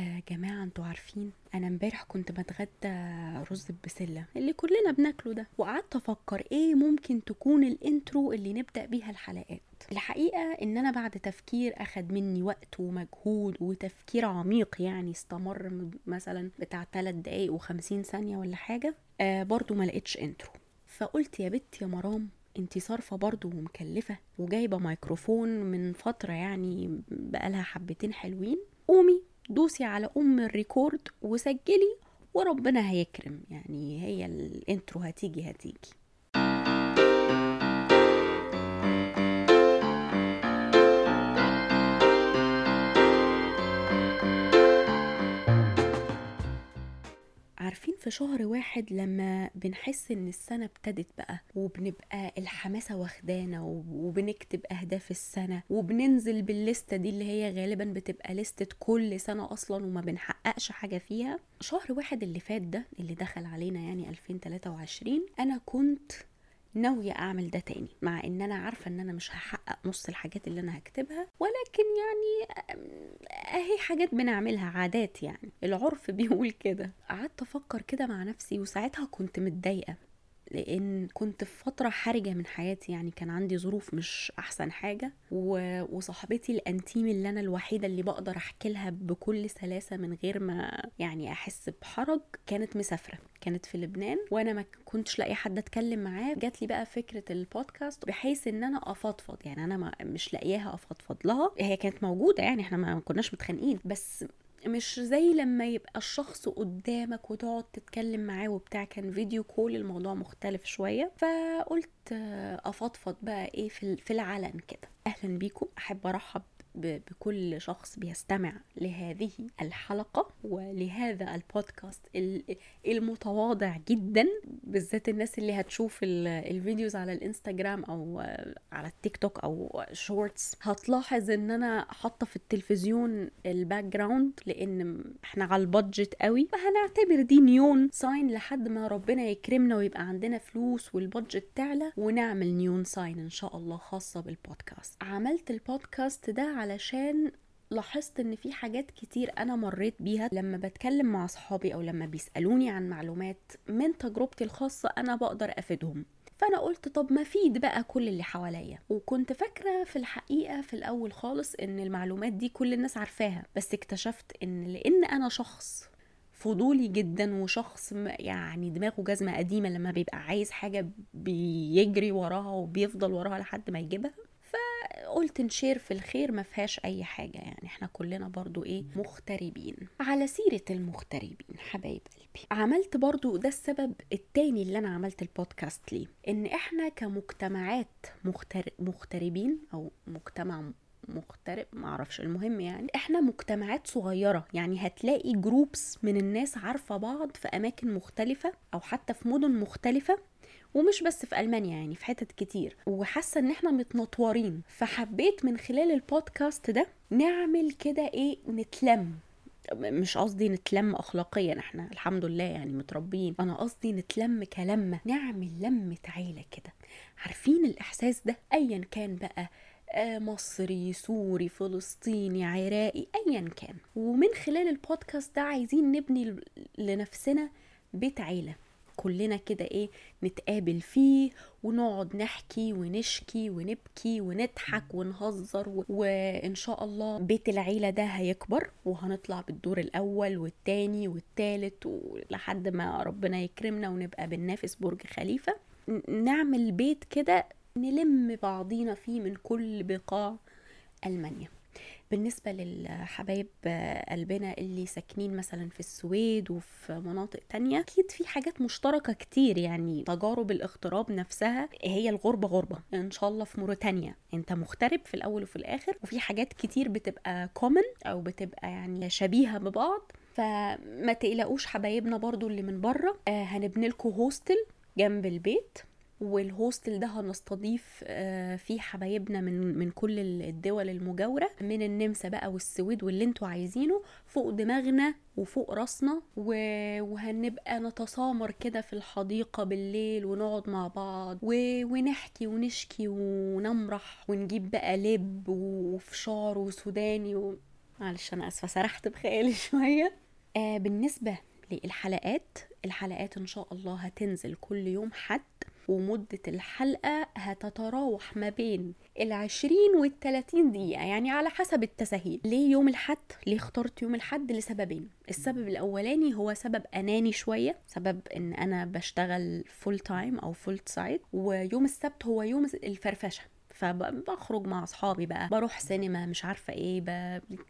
آه جماعة أنتوا عارفين أنا امبارح كنت بتغدى رز بسلة اللي كلنا بناكله ده. وقعدت أفكر إيه ممكن تكون ال intro اللي نبدأ بيها الحلقات. الحقيقة إن أنا بعد تفكير أخد مني وقت ومجهود وتفكير عميق يعني استمر مثلا بتاع 3 دقايق و50 ثانية ولا حاجة آه برضو ما لقيتش intro فقلت يا بت يا مرام انتي صارفة برضو ومكلفة وجايبة ميكروفون من فترة يعني بقالها حبتين حلوين قومي دوسي على أم ال record وسجلي وربنا هيكرم. يعني هي ال intro هتيجي هتيجي. في شهر واحد لما بنحس إن السنة ابتدت بقى وبنبقى الحماسة واخدانا وب- وبنكتب أهداف السنة وبننزل بال list ة دي اللي هي غالبا بتبقى لستة كل سنة أصلا وما بنحققش حاجة فيها. شهر واحد اللي فات ده اللي دخل علينا يعني 2023 أنا كنت ناوية أعمل ده تاني مع إن أنا عارفة إن أنا مش هحقق نص الحاجات اللي أنا هكتبها ولكن يعني أهي حاجات بنعملها عادات يعني. العرف بيقول كده. قعدت أفكر كده مع نفسي وساعتها كنت متضايقة. لأن كنت في فترة حرجة من حياتي يعني كان عندي ظروف مش أحسن حاجة. وصاحبتي الأنتيم اللي أنا الوحيدة اللي بقدر أحكي لها بكل سلاسة من غير ما يعني أحس بحرج كانت مسافرة كانت في لبنان وأنا ما كنتش لاقي حد أتكلم معاه جات لي بقى فكرة البودكاست بحيث إن أنا أفضفض يعني أنا ما مش لاقياها أفضفض لها هي كانت موجودة يعني إحنا ما كناش متخانقين بس مش زي لما يبقى الشخص قدامك وتقعد تتكلم معاه وبتاع كان فيديو كول الموضوع مختلف شوية فقلت أفضفض بقى إيه في ال- في العلن كده. أهلا بيكم. أحب أرحب ب- بكل شخص بيستمع لهذه الحلقة ولهذا البودكاست ال- المتواضع جدا بالذات الناس اللي هتشوف ال- ال videos على الإنستجرام أو على التيك توك أو Shorts هتلاحظ إن أنا حاطة في التلفزيون ال background لأن إحنا على ال budget قوي. فهنعتبر دي neon sign لحد ما ربنا يكرمنا ويبقى عندنا فلوس وال budget تعلى ونعمل neon sign إن شاء الله خاصة بالبودكاست عملت البودكاست ده علشان لاحظت إن في حاجات كتير أنا مريت بيها. لما بتكلم مع صحابي أو لما بيسألوني عن معلومات من تجربتي الخاصة أنا بقدر أفيدهم. فأنا قلت طب ما أفيد بقى كل اللي حواليا. وكنت فاكرة في الحقيقة في الأول خالص إن المعلومات دي كل الناس عارفاها. بس اكتشفت إن لأن أنا شخص فضولي جدا وشخص يعني دماغه جزمة قديمة لما بيبقى عايز حاجة بيجري وراها وبيفضل وراها لحد ما يجيبها فقلت نشير في الخير ما فيهاش أي حاجة يعني إحنا كلنا برضو إيه مغتربين. على سيرة المغتربين حبايب قلبي عملت برضو ده السبب التاني اللي أنا عملت البودكاست ليه. إن إحنا كمجتمعات مغتر... مغتربين أو مجتمع مغترب معرفش المهم يعني إحنا مجتمعات صغيرة يعني هتلاقي جروبس من الناس عارفة بعض في أماكن مختلفة أو حتى في مدن مختلفة ومش بس في ألمانيا يعني في حتت كتير. وحاسة إن إحنا متنطورين. فحبيت من خلال البودكاست ده نعمل كده إيه نتلم. مش قصدي نتلم اخلاقيا إحنا الحمد لله يعني متربيين. أنا قصدي نتلم كلمة. نعمل لمة عيلة كده. عارفين الإحساس ده؟ ايا كان بقى آه، مصري سوري فلسطيني عراقي ايا كان. ومن خلال البودكاست ده عايزين نبني لنفسنا بيت عيلة. كلنا كده إيه نتقابل فيه ونقعد نحكي ونشكي ونبكي ونضحك ونهزر و... وإن شاء الله بيت العيلة ده هيكبر وهنطلع بالدور الأول والتاني والتالت ولحد ما ربنا يكرمنا ونبقى بننافس برج خليفة. ن- نعمل بيت كده نلم بعضينا فيه من كل بقاع ألمانيا. بالنسبة للحبايب قلبنا اللي ساكنين مثلا في السويد وفي مناطق تانية أكيد في حاجات مشتركة كتير يعني تجارب الاغتراب نفسها هي الغربة غربة. إن شاء الله في موريتانيا. أنت مغترب في الأول وفي الآخر وفي حاجات كتير بتبقى common أو بتبقى يعني شبيهة ببعض. فما تقلقوش حبايبنا برضو اللي من بره آه هنبني لكم هوستل جنب البيت. والهوستل ده هنستضيف آه، فيه حبايبنا من من كل الدول المجاورة من النمسا بقى والسويد واللي أنتوا عايزينه فوق دماغنا وفوق راسنا وهنبقى نتسامر كده في الحديقة بالليل ونقعد مع بعض ونحكي ونشكي ونمرح ونجيب بقى لب وفشار وسوداني و... معلش أنا آسفة سرحت بخيالي شوية. آه بالنسبة للحلقات الحلقات إن شاء الله هتنزل كل يوم حد. ومدة الحلقة هتتراوح ما بين العشرين والتلاتين دقيقة يعني على حسب التسهيل. ليه يوم الحد؟ ليه اخترت يوم الحد لسببين؟ السبب الأولاني هو سبب أناني شوية سبب إن أنا بشتغل full time أو full side ويوم السبت هو يوم الفرفشة. فبخرج مع أصحابي بقى بروح سينما مش عارفة إيه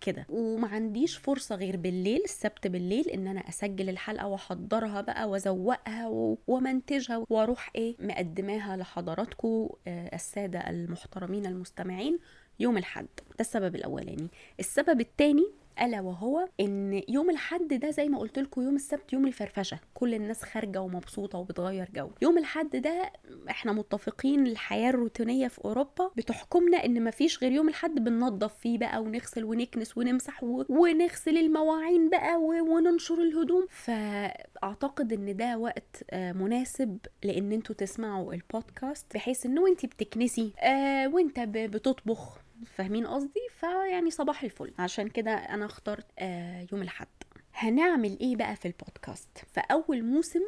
كده. وما عنديش فرصة غير بالليل السبت بالليل إن أنا أسجل الحلقة وأحضرها بقى وأزوقها ومنتجها وأروح إيه مقدماها لحضراتكم آه، السادة المحترمين المستمعين يوم الحد ده السبب الأولاني. السبب الثاني الا وهو إن يوم الحد ده زي ما قلت لكم يوم السبت يوم الفرفشة. كل الناس خارجة ومبسوطة وبتغير جو. يوم الحد ده إحنا متفقين الحياة الروتينية في أوروبا بتحكمنا إن مفيش غير يوم الحد بننظف فيه بقى ونغسل ونكنس ونمسح ونغسل المواعين بقى وننشر الهدوم. فأعتقد إن ده وقت آه، مناسب لإن أنتوا تسمعوا البودكاست بحيث انه انت بتكنسي آه، وإنت بتطبخ. فاهمين قصدي؟ فيعني صباح الفل. عشان كده أنا اخترت آه يوم الأحد. هنعمل إيه بقى في البودكاست؟ فاول موسم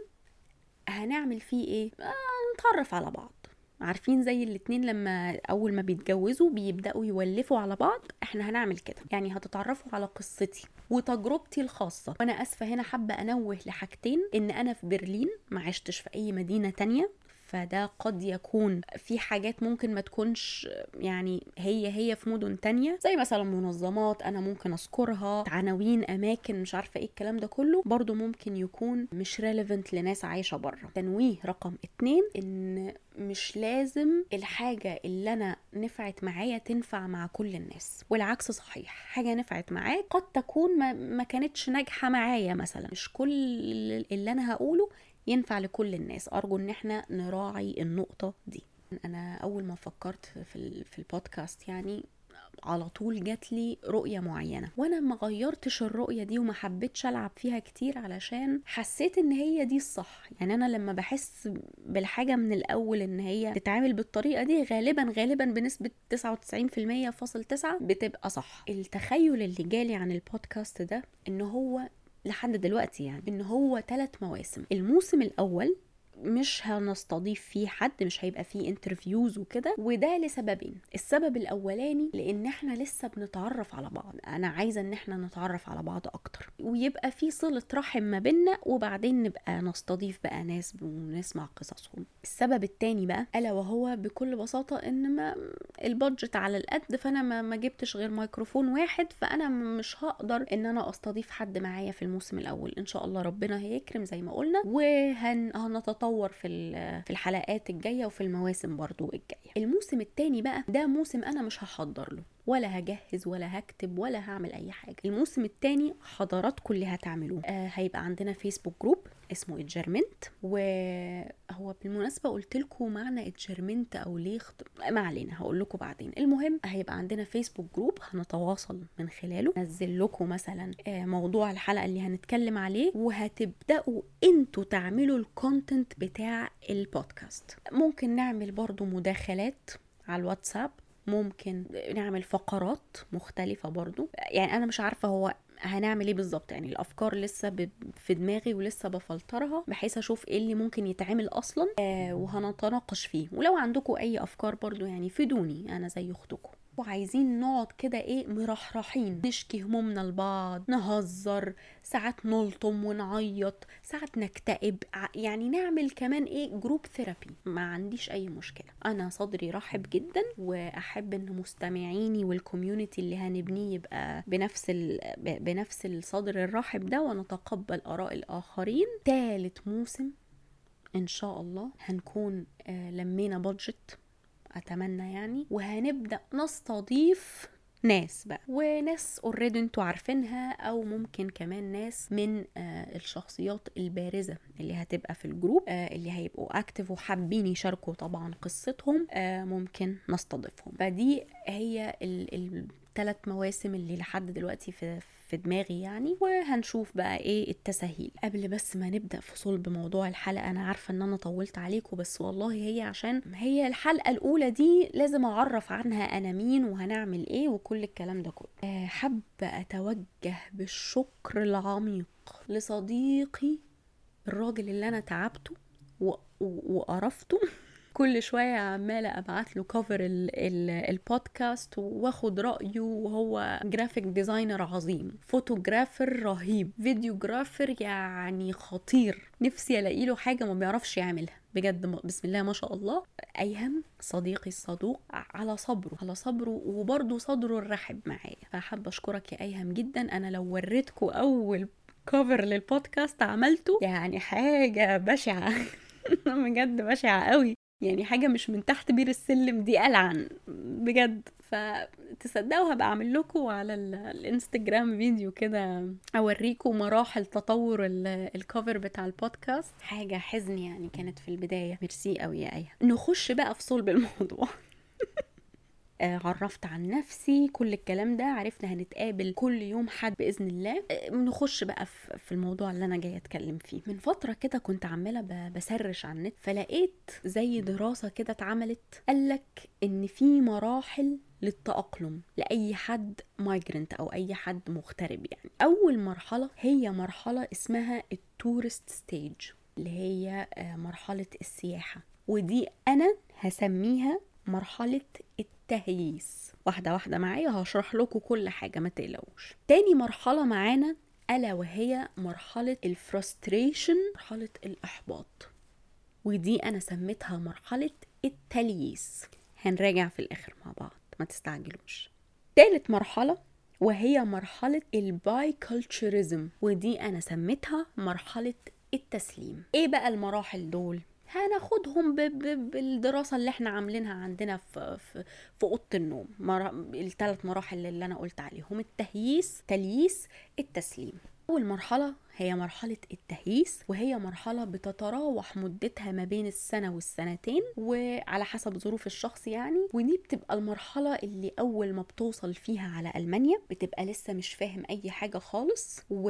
هنعمل فيه إيه؟ آه نتعرف على بعض. عارفين زي الاتنين لما أول ما بيتجوزوا بيبدأوا يولفوا على بعض إحنا هنعمل كده. يعني هتتعرفوا على قصتي وتجربتي الخاصة. وأنا آسفة هنا حابة أنوه لحاجتين إن أنا في برلين ما عشتش في أي مدينة تانية. فده قد يكون في حاجات ممكن ما تكونش يعني هي هي في مدن تانية زي مثلا منظمات أنا ممكن أذكرها عناوين أماكن مش عارفة إيه الكلام ده كله برضو ممكن يكون مش ريليفنت لناس عايشة بره تنويه رقم اتنين إن مش لازم الحاجة اللي أنا نفعت معايا تنفع مع كل الناس والعكس صحيح حاجة نفعت معاك قد تكون ما, ما كانتش ناجحة معايا مثلا. مش كل اللي أنا هقوله ينفع لكل الناس. أرجو إن إحنا نراعي النقطة دي. أنا أول ما فكرت في في البودكاست يعني على طول جات لي رؤية معينة. وأنا ما غيرتش الرؤية دي وما حبيتش ألعب فيها كتير علشان حسيت إن هي دي الصح. يعني أنا لما بحس بالحاجة من الأول إن هي تتعامل بالطريقة دي غالبا غالبا بنسبة 99% فاصل 9 بتبقى صح. التخيل اللي جالي عن البودكاست ده إن هو لحد دلوقتي يعني إن هو ثلاث مواسم. الموسم الأول مش هنستضيف فيه حد مش هيبقى فيه انترفيوز وكده. وده لسببين. السبب الأولاني لإن إحنا لسه بنتعرف على بعض. أنا عايزة إن إحنا نتعرف على بعض أكتر. ويبقى في صلة رحم ما بيننا وبعدين نبقى نستضيف بقى ناس ونسمع قصصهم. السبب التاني بقى ألا وهو بكل بساطة إن ما ال budget على القد فأنا ما, ما جبتش غير ميكروفون واحد فأنا مش هقدر إن أنا أستضيف حد معايا في الموسم الأول. إن شاء الله ربنا هيكرم زي ما قلنا وهنتطور هنتطور في في الحلقات الجاية وفي المواسم برضو الجاية. الموسم الثاني بقى ده موسم أنا مش هحضر له. ولا هجهز ولا هكتب ولا هعمل أي حاجة. الموسم الثاني حضراتكم اللي هتعملوه. آه هيبقى عندنا Facebook group اسمه اتجرمنت وهو بالمناسبة قلت لكم معنى اتجرمنت أو ليه خط... ما علينا هقول لكم بعدين. المهم هيبقى عندنا Facebook group هنتواصل من خلاله. نزل لكم مثلا آه موضوع الحلقة اللي هنتكلم عليه وهتبدأوا أنتوا تعملوا ال content بتاع البودكاست ممكن نعمل برضو مداخلات على الواتساب ممكن نعمل فقرات مختلفة برضو. يعني أنا مش عارفة هو هنعمل إيه بالظبط؟ يعني الأفكار لسه في دماغي ولسه بفلترها بحيث أشوف إيه اللي ممكن يتعمل أصلا آه وهنتناقش فيه. ولو عندكم أي أفكار برضو يعني فيدوني أنا زي أختكم. وعايزين نقعد كده إيه مرحرحين. نشكي همومنا لبعض نهزر ساعات نلطم ونعيط ساعات نكتئب يعني نعمل كمان إيه group therapy ما عنديش أي مشكلة. أنا صدري رحب جدا وأحب إن مستمعيني وال community اللي هنبنيه يبقى بنفس بنفس الصدر الرحب ده ونتقبل آراء الآخرين. ثالث موسم إن شاء الله هنكون آه لمينا budget أتمنى يعني. وهنبدأ نستضيف ناس بقى. وناس already أنتوا عارفينها أو ممكن كمان ناس من آه الشخصيات البارزة اللي هتبقى في ال group آه اللي هيبقوا active وحابين يشاركوا طبعا قصتهم آه ممكن نستضيفهم. فدي هي الثلاث مواسم اللي لحد دلوقتي في في دماغي يعني وهنشوف بقى إيه التساهيل قبل بس ما نبدأ في صلب موضوع الحلقة أنا عارفة إن أنا طولت عليكم بس والله هي عشان هي الحلقة الأولى دي لازم أعرف عنها أنا مين وهنعمل إيه وكل الكلام ده كله. آه، حابة أتوجه بالشكر العميق لصديقي الراجل اللي أنا تعبته وقرفته. كل شوية عمالة أبعت له cover البودكاست وآخد رأيه وهو graphic designer عظيم. photographer رهيب. videographer يعني خطير. نفسي ألاقي له حاجة ما بيعرفش يعملها. بجد بسم الله ما شاء الله. ايهم صديقي الصدوق على صبره. على صبره وبرضه صدره الرحب معايا. فحابة أشكرك يا ايهم جدا. أنا لو وريتكم أول كفر للبودكاست عملته يعني حاجة بشعة. بجد بشعة قوي. يعني حاجة مش من تحت بير السلم دي ألعن بجد. فتصدقوا هبقى أعمل لكم على ال- الإنستجرام فيديو كده أوريكم مراحل تطور ال- الكفر بتاع البودكاست حاجة حزن يعني كانت في البداية. ميرسي قوي يا آية. نخش بقى في صلب الموضوع. عرفت عن نفسي كل الكلام ده عرفنا هنتقابل كل يوم حد بإذن الله. آه، نخش بقى في الموضوع اللي أنا جاية أتكلم فيه. من فترة كده كنت عمالة ب search على النت فلقيت زي دراسة كده اتعملت قالك إن في مراحل للتأقلم لأي حد migrant أو أي حد مغترب يعني. أول مرحلة هي مرحلة اسمها ال tourist stage اللي هي آه، مرحلة السياحة. ودي أنا هسميها مرحلة التهييس واحدة واحدة معايا هشرح لكم كل حاجة ما تقلقوش. تاني مرحلة معانا ألا وهي مرحلة ال frustration مرحلة الإحباط. ودي أنا سميتها مرحلة التلييس. هنراجع في الآخر مع بعض ما تستعجلوش. تالت مرحلة وهي مرحلة ال biculturalism ودي أنا سميتها مرحلة التسليم. إيه بقى المراحل دول؟ هناخدهم بالدراسة اللي إحنا عاملينها عندنا في في, في أوضة النوم. الثلاث مراحل اللي أنا قلت عليهم التهييس تلييس التسليم أول مرحلة هي مرحلة التهييس وهي مرحلة بتتراوح مدتها ما بين السنة والسنتين وعلى حسب ظروف الشخص يعني. ودي بتبقى المرحلة اللي أول ما بتوصل فيها على ألمانيا بتبقى لسه مش فاهم أي حاجة خالص و...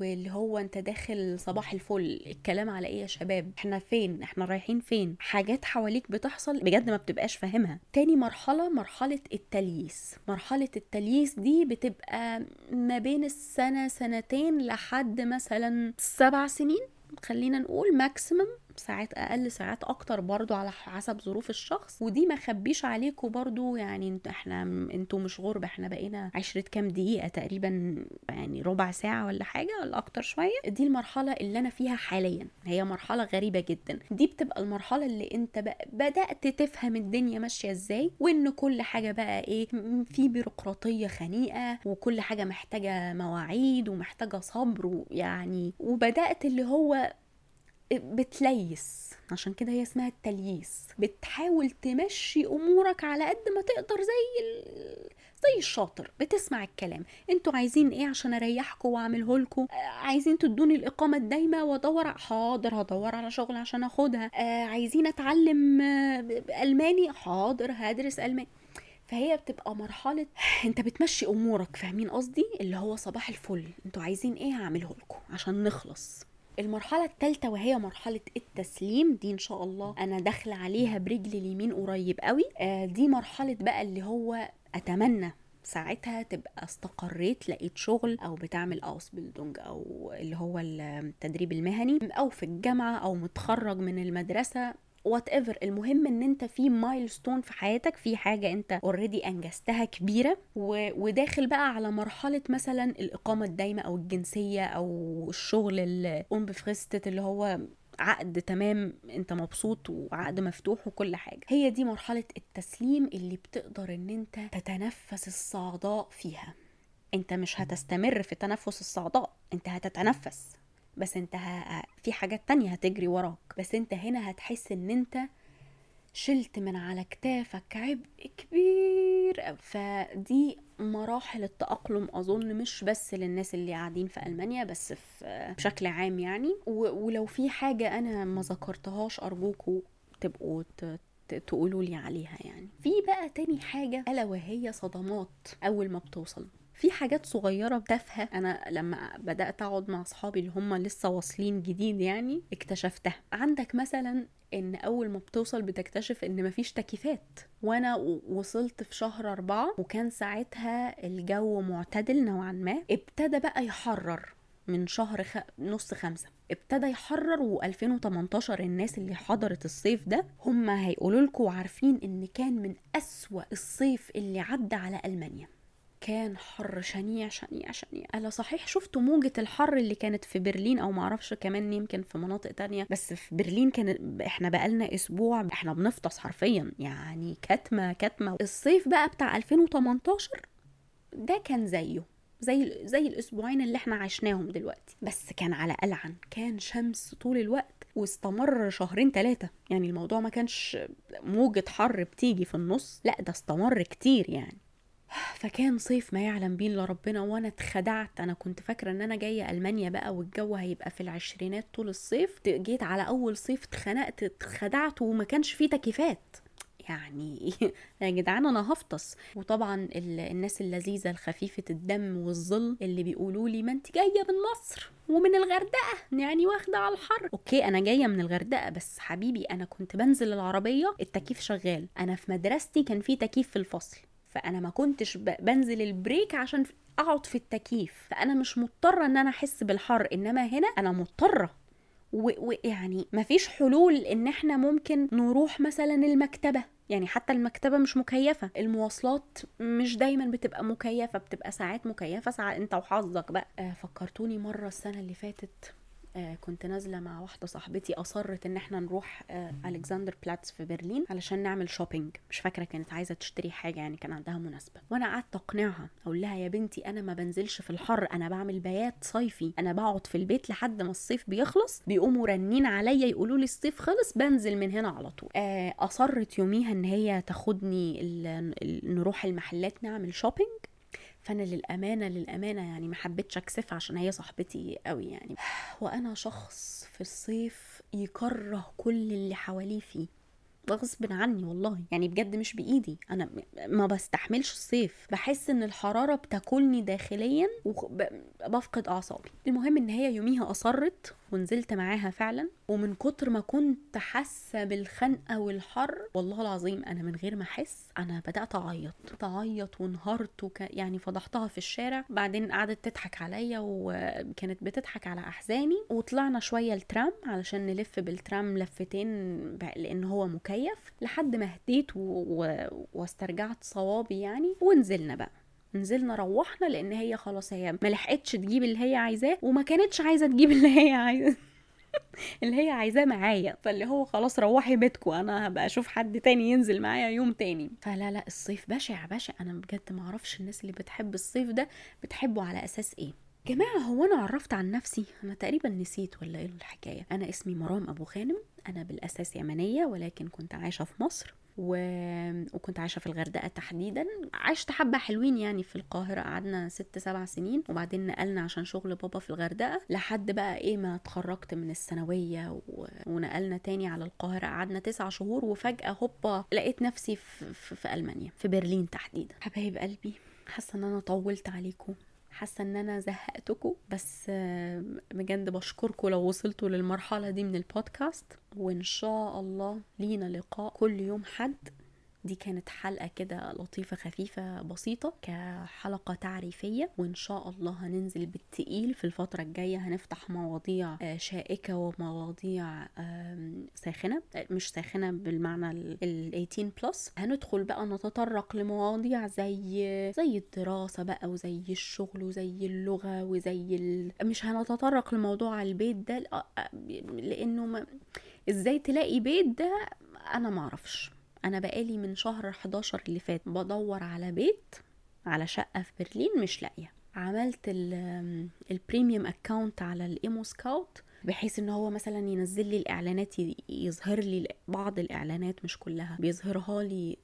واللي هو أنت داخل صباح الفل الكلام على إيه يا شباب؟ إحنا فين؟ إحنا رايحين فين؟ حاجات حواليك بتحصل بجد ما بتبقاش فاهمها. تاني مرحلة مرحلة التلييس. مرحلة التلييس دي بتبقى ما بين السنة سنتين لحد مثلا سبع سنين خلينا نقول ماكسيمم ساعات أقل ساعات أكتر برضو على حسب ظروف الشخص. ودي ما خبيش عليكم برضو يعني إحنا إنتوا مش غرب إحنا بقينا عشرة كام دقيقة تقريبا يعني ربع ساعة ولا حاجة ولا أكتر شوية. دي المرحلة اللي أنا فيها حاليا. هي مرحلة غريبة جدا. دي بتبقى المرحلة اللي أنت بدأت تفهم الدنيا ماشية إزاي وإن كل حاجة بقى إيه في بيروقراطية خنيقة وكل حاجة محتاجة مواعيد ومحتاجة صبر ويعني وبدأت اللي هو بتليس. عشان كده هي اسمها التلييس بتحاول تمشي أمورك على قد ما تقدر زي ال... زي الشاطر. بتسمع الكلام. أنتوا عايزين إيه عشان اريحكم واعمله لكم عايزين تدوني الإقامة الدايمة وادور حاضر هدور على شغل عشان اخدها. آه عايزين اتعلم آه ألماني؟ حاضر هدرس ألماني. فهي بتبقى مرحلة انت بتمشي أمورك. فاهمين قصدي؟ اللي هو صباح الفل. أنتوا عايزين إيه؟ هعمله لكم عشان نخلص. المرحلة الثالثة وهي مرحلة التسليم دي إن شاء الله أنا داخلة عليها برجلي اليمين قريب قوي. آه دي مرحلة بقى اللي هو أتمنى ساعتها تبقى استقريت لقيت شغل أو بتعمل اوسبيلدونج أو اللي هو التدريب المهني أو في الجامعة أو متخرج من المدرسة. whatever المهم إن أنت في milestone في حياتك في حاجة أنت already أنجزتها كبيرة و... وداخل بقى على مرحلة مثلا الإقامة الدايمة أو الجنسية أو الشغل ال unbefristet اللي هو عقد تمام أنت مبسوط وعقد مفتوح وكل حاجة. هي دي مرحلة التسليم اللي بتقدر إن أنت تتنفس الصعداء فيها. أنت مش هتستمر في تنفس الصعداء أنت هتتنفس. بس انت ه... في حاجات تانية هتجري وراك بس انت هنا هتحس ان انت شلت من على كتافك عبء كبير. فدي مراحل التأقلم أظن مش بس للناس اللي قاعدين في ألمانيا بس في بشكل عام يعني. ولو في حاجة أنا ما ذكرتهاش أرجوكوا تبقوا. تقولوا لي عليها يعني في بقى تاني حاجة ألا وهي صدمات أول ما بتوصل في حاجات صغيرة تافهة أنا لما بدأت أقعد مع أصحابي اللي هم لسه واصلين جديد يعني اكتشفتها. عندك مثلا إن أول ما بتوصل بتكتشف إن مفيش تكييفات. وأنا وصلت في شهر أربعة وكان ساعتها الجو معتدل نوعا ما. ابتدى بقى يحرر من شهر خ... نص خمسة. ابتدى يحرر و2018 الناس اللي حضرت الصيف ده هم هيقولوا لكم عارفين إن كان من أسوأ الصيف اللي عدى على ألمانيا. كان حر شنيع شنيع شنيع. أنا صحيح؟ شفت موجة الحر اللي كانت في برلين أو معرفش كمان يمكن في مناطق تانية. بس في برلين كان إحنا بقالنا أسبوع إحنا بنفطس حرفيا. يعني كتمة كتمة. الصيف بقى بتاع 2018 ده كان زيه. زي زي الأسبوعين اللي إحنا عشناهم دلوقتي. بس كان على ألعن. كان شمس طول الوقت واستمر شهرين ثلاثة يعني الموضوع ما كانش موجة حر بتيجي في النص. لا ده استمر كتير يعني. فكان صيف ما يعلم بيه إلا ربنا وأنا اتخدعت. أنا كنت فاكرة إن أنا جاية ألمانيا بقى والجو هيبقى في العشرينات طول الصيف. جيت على أول صيف اتخنقت اتخدعت وما كانش فيه تكييفات. يعني يا جدعان أنا هفطس. وطبعا الناس اللذيذة الخفيفة الدم والظل اللي بيقولوا لي ما أنت جاية من مصر ومن الغردقة يعني واخدة على الحر. أوكي أنا جاية من الغردقة بس حبيبي أنا كنت بنزل العربية التكييف شغال. أنا في مدرستي كان في تكييف في الفصل. فأنا ما كنتش بنزل ال break عشان أقعد في التكييف. فأنا مش مضطرة إن أنا أحس بالحر إنما هنا أنا مضطرة. ويعني مفيش حلول إن إحنا ممكن نروح مثلا المكتبة. يعني حتى المكتبة مش مكيفة. المواصلات مش دايما بتبقى مكيفة بتبقى ساعات مكيفة. ساعات أنت وحظك بقى. آه فكرتوني مرة السنة اللي فاتت آه كنت نازلة مع واحدة صاحبتي أصرت إن إحنا نروح آه ألكسندر بلاتس في برلين علشان نعمل shopping مش فاكرة كانت عايزة تشتري حاجة يعني كان عندها مناسبة. وأنا قعدت أقنعها أقول لها يا بنتي أنا ما بنزلش في الحر أنا بعمل بيات صيفي. أنا بقعد في البيت لحد ما الصيف بيخلص بيقوموا رنين عليا يقولوا لي الصيف خلص بنزل من هنا على طول. آه أصرت يوميها إن هي تاخدني نروح المحلات نعمل شوبينج فأنا للأمانة للأمانة يعني ما حبيتش اكسفها عشان هي صاحبتي قوي يعني. وأنا شخص في الصيف يكره كل اللي حواليه فيه غصب عني والله. يعني بجد مش بإيدي. أنا ما بستحملش الصيف. بحس إن الحرارة بتاكلني داخليا وبفقد أعصابي. المهم إن هي يوميها أصرت ونزلت معاها فعلا. ومن كتر ما كنت حاسة بالخنقة والحر والله العظيم أنا من غير ما أحس أنا بدأت أعيط. أعيط وانهارت وك... يعني فضحتها في الشارع. بعدين قعدت تضحك عليا وكانت بتضحك على أحزاني. وطلعنا شوية الترام علشان نلف بالترام لفتين لأن هو مكيف. لحد ما هديت و... و... واسترجعت صوابي يعني. ونزلنا بقى. نزلنا روحنا لأن هي خلاص هي ما لحقتش تجيب اللي هي عايزاه وما كانتش عايزة تجيب اللي هي عايزاه اللي هي عايزاه معايا. فاللي هو خلاص روحي بيتكم أنا هبقى أشوف حد تاني ينزل معايا يوم تاني. فلا لا الصيف بشع بشع. أنا بجد ما أعرفش الناس اللي بتحب الصيف ده بتحبه على أساس إيه. جماعة هو أنا عرفت عن نفسي؟ أنا تقريبا نسيت ولا إيه الحكاية؟ أنا اسمي مرام أبو غانم أنا بالأساس يمنية ولكن كنت عايشة في مصر. و... وكنت عايشة في الغردقة تحديدا. عشت حبة حلوين يعني في القاهرة. قعدنا ست سبع سنين وبعدين نقلنا عشان شغل بابا في الغردقة. لحد بقى إيه ما اتخرجت من الثانوية و... ونقلنا تاني على القاهرة. قعدنا تسع شهور وفجأة هوبا لقيت نفسي في, في, في ألمانيا في برلين تحديدا. حبايب قلبي حاسة إن أنا طولت عليكم. حاسة إن أنا زهقتكم بس بجد بشكركم لو وصلتوا للمرحلة دي من البودكاست وإن شاء الله لينا لقاء كل يوم حد دي كانت حلقة كده لطيفة خفيفة بسيطة كحلقة تعريفية وإن شاء الله هننزل بالتقيل في الفترة الجاية. هنفتح مواضيع شائكة ومواضيع ساخنة مش ساخنة بالمعنى ال 18 plus هندخل بقى نتطرق لمواضيع زي زي الدراسة بقى وزي الشغل وزي اللغة وزي ال... مش هنتطرق لموضوع البيت ده لأنه ما... إزاي تلاقي بيت ده؟ أنا معرفش أنا بقالي من شهر 11 اللي فات بدور على بيت على شقة في برلين مش لاقية. عملت ال premium account على ال ImmoScout بحيث إن هو مثلا ينزل لي الإعلانات يظهر لي بعض الإعلانات مش كلها بيظهرها لي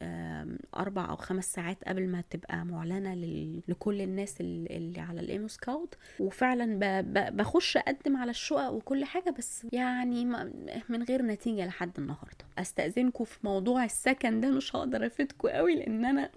أربع أو خمس ساعات قبل ما تبقى معلنة لكل الناس اللي على الايمو سكاوت. وفعلا بخش أقدم على الشقق وكل حاجة بس يعني من غير نتيجة لحد النهارده. أستأذنكم في موضوع السكن ده مش هقدر أفيدكم قوي لأن أنا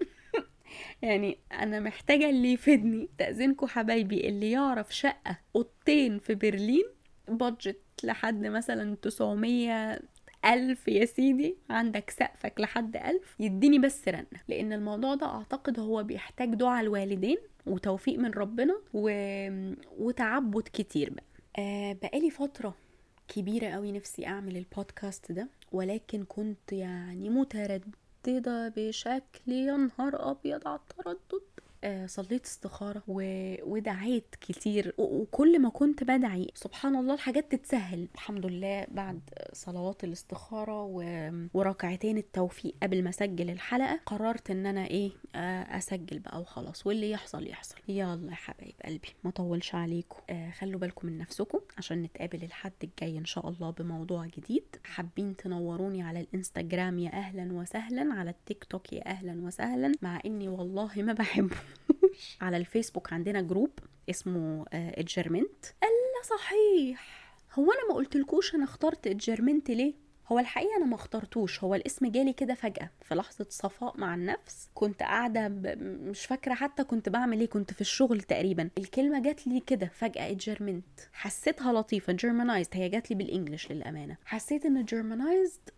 يعني أنا محتاجة اللي يفيدني. تاذنكم حبايبي اللي يعرف شقة أوضتين في برلين بادجت لحد مثلا 900 ألف يا سيدي عندك سقفك لحد ألف يديني بس رنة. لأن الموضوع ده أعتقد هو بيحتاج دعاء الوالدين وتوفيق من ربنا و... وتعبد كتير بقى. آه بقالي فترة كبيرة قوي نفسي أعمل البودكاست ده ولكن كنت يعني مترددة بشكل يا نهار أبيض على التردد. صليت استخارة و... ودعيت كتير. و... وكل ما كنت بدعي سبحان الله الحاجات تتسهل. الحمد لله بعد صلوات الاستخارة و... وركعتين التوفيق قبل ما أسجل الحلقة قررت إن أنا إيه آه، أسجل بقى وخلاص. واللي يحصل يحصل. يلا يا حبايب قلبي ما طولش عليكم. آه خلوا بالكم من نفسكم عشان نتقابل الحد الجاي إن شاء الله بموضوع جديد. حابين تنوروني على الإنستجرام يا أهلا وسهلا على التيك توك يا أهلا وسهلا مع إني والله ما بحبه. على الفيسبوك عندنا group اسمه اتجرمنت الا صحيح. هو أنا ما قلتلكوش أنا اخترت اتجرمنت ليه؟ هو الحقيقة أنا ما اخترتوش. هو الاسم جالي كده فجأة في لحظة صفاء مع النفس. كنت قاعدة ب... مش فاكرة حتى كنت بعمل إيه كنت في الشغل تقريبا. الكلمة جات لي كده فجأة اتجرمنت حسيتها لطيفة Germanized هي جات لي بال English للأمانة. حسيت إن Germanized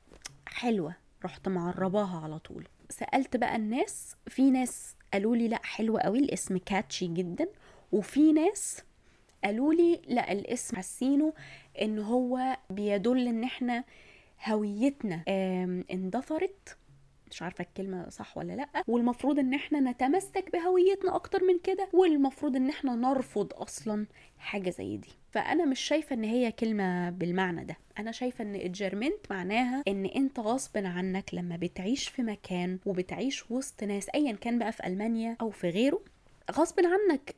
حلوة. رحت معرباها على طول. سألت بقى الناس في ناس قالوا لي لا حلو قوي الاسم catchy جدا. وفي ناس قالوا لي لا الاسم حاسينه إن هو بيدل إن إحنا هويتنا اندثرت مش عارفة الكلمة صح ولا لأ. والمفروض إن إحنا نتمسك بهويتنا أكتر من كده والمفروض إن إحنا نرفض أصلا حاجة زي دي. فأنا مش شايفة إن هي كلمة بالمعنى ده. أنا شايفة إن اتجرمنت معناها إن أنت غصب عنك لما بتعيش في مكان وبتعيش وسط ناس ايا كان بقى في ألمانيا أو في غيره غصب عنك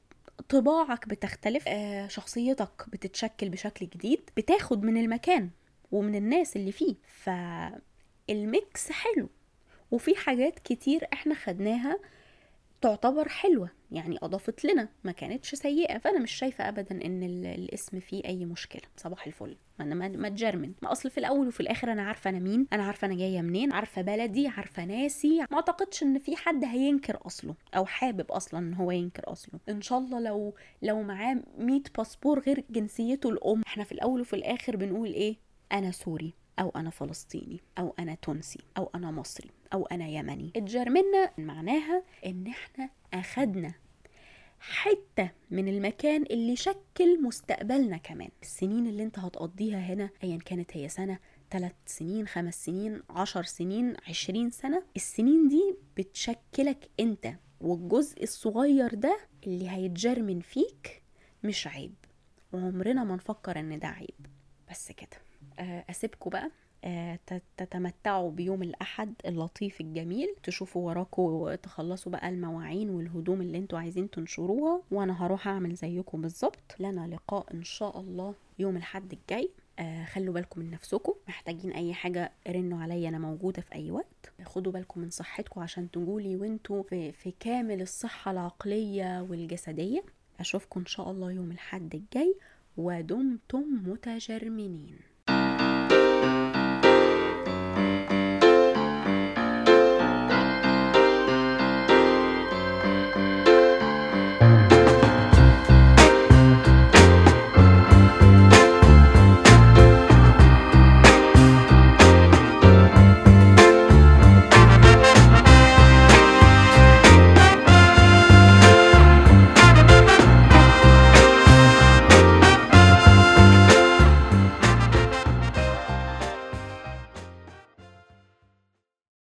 طباعك بتختلف آه شخصيتك بتتشكل بشكل جديد بتاخد من المكان ومن الناس اللي فيه. فالميكس حلو. وفي حاجات كتير إحنا خدناها تعتبر حلوة يعني أضافت لنا ما كانتش سيئة فأنا مش شايفة أبدا إن الاسم فيه أي مشكلة. صباح الفل. ما أنا ما تجرمن. ما أصل في الأول وفي الآخر أنا عارفة أنا مين أنا عارفة أنا جاية منين عارفة بلدي عارفة ناسي. ما أعتقدش إن في حد هينكر أصله أو حابب أصلا إن هو ينكر أصله. إن شاء الله لو لو معاه 100 باسبور غير جنسيته الأم إحنا في الأول وفي الآخر بنقول إيه؟ أنا سوري. أو أنا فلسطيني أو أنا تونسي أو أنا مصري أو أنا يمني. اتجرمنا معناها إن إحنا أخدنا حتة من المكان اللي شكل مستقبلنا كمان. السنين اللي أنت هتقضيها هنا ايا كانت هي سنة ثلاث سنين خمس سنين عشر سنين عشرين سنة السنين دي بتشكلك أنت والجزء الصغير ده اللي هيتجرمن فيك مش عيب. وعمرنا ما نفكر إن ده عيب. بس كده. اسيبكم بقى. تتمتعوا بيوم الأحد اللطيف الجميل. تشوفوا وراكوا تخلصوا بقى المواعين والهدوم اللي أنتوا عايزين تنشروها وأنا هروح أعمل زيكم بالظبط. لنا لقاء إن شاء الله يوم الحد الجاي. آه خلوا بالكم من نفسكم. محتاجين أي حاجة رنوا عليا أنا موجودة في أي وقت. خدوا بالكم من صحتكم عشان تقولي وانتوا في, في كامل الصحة العقلية والجسدية. أشوفكم إن شاء الله يوم الحد الجاي. ودمتم متجرمنين.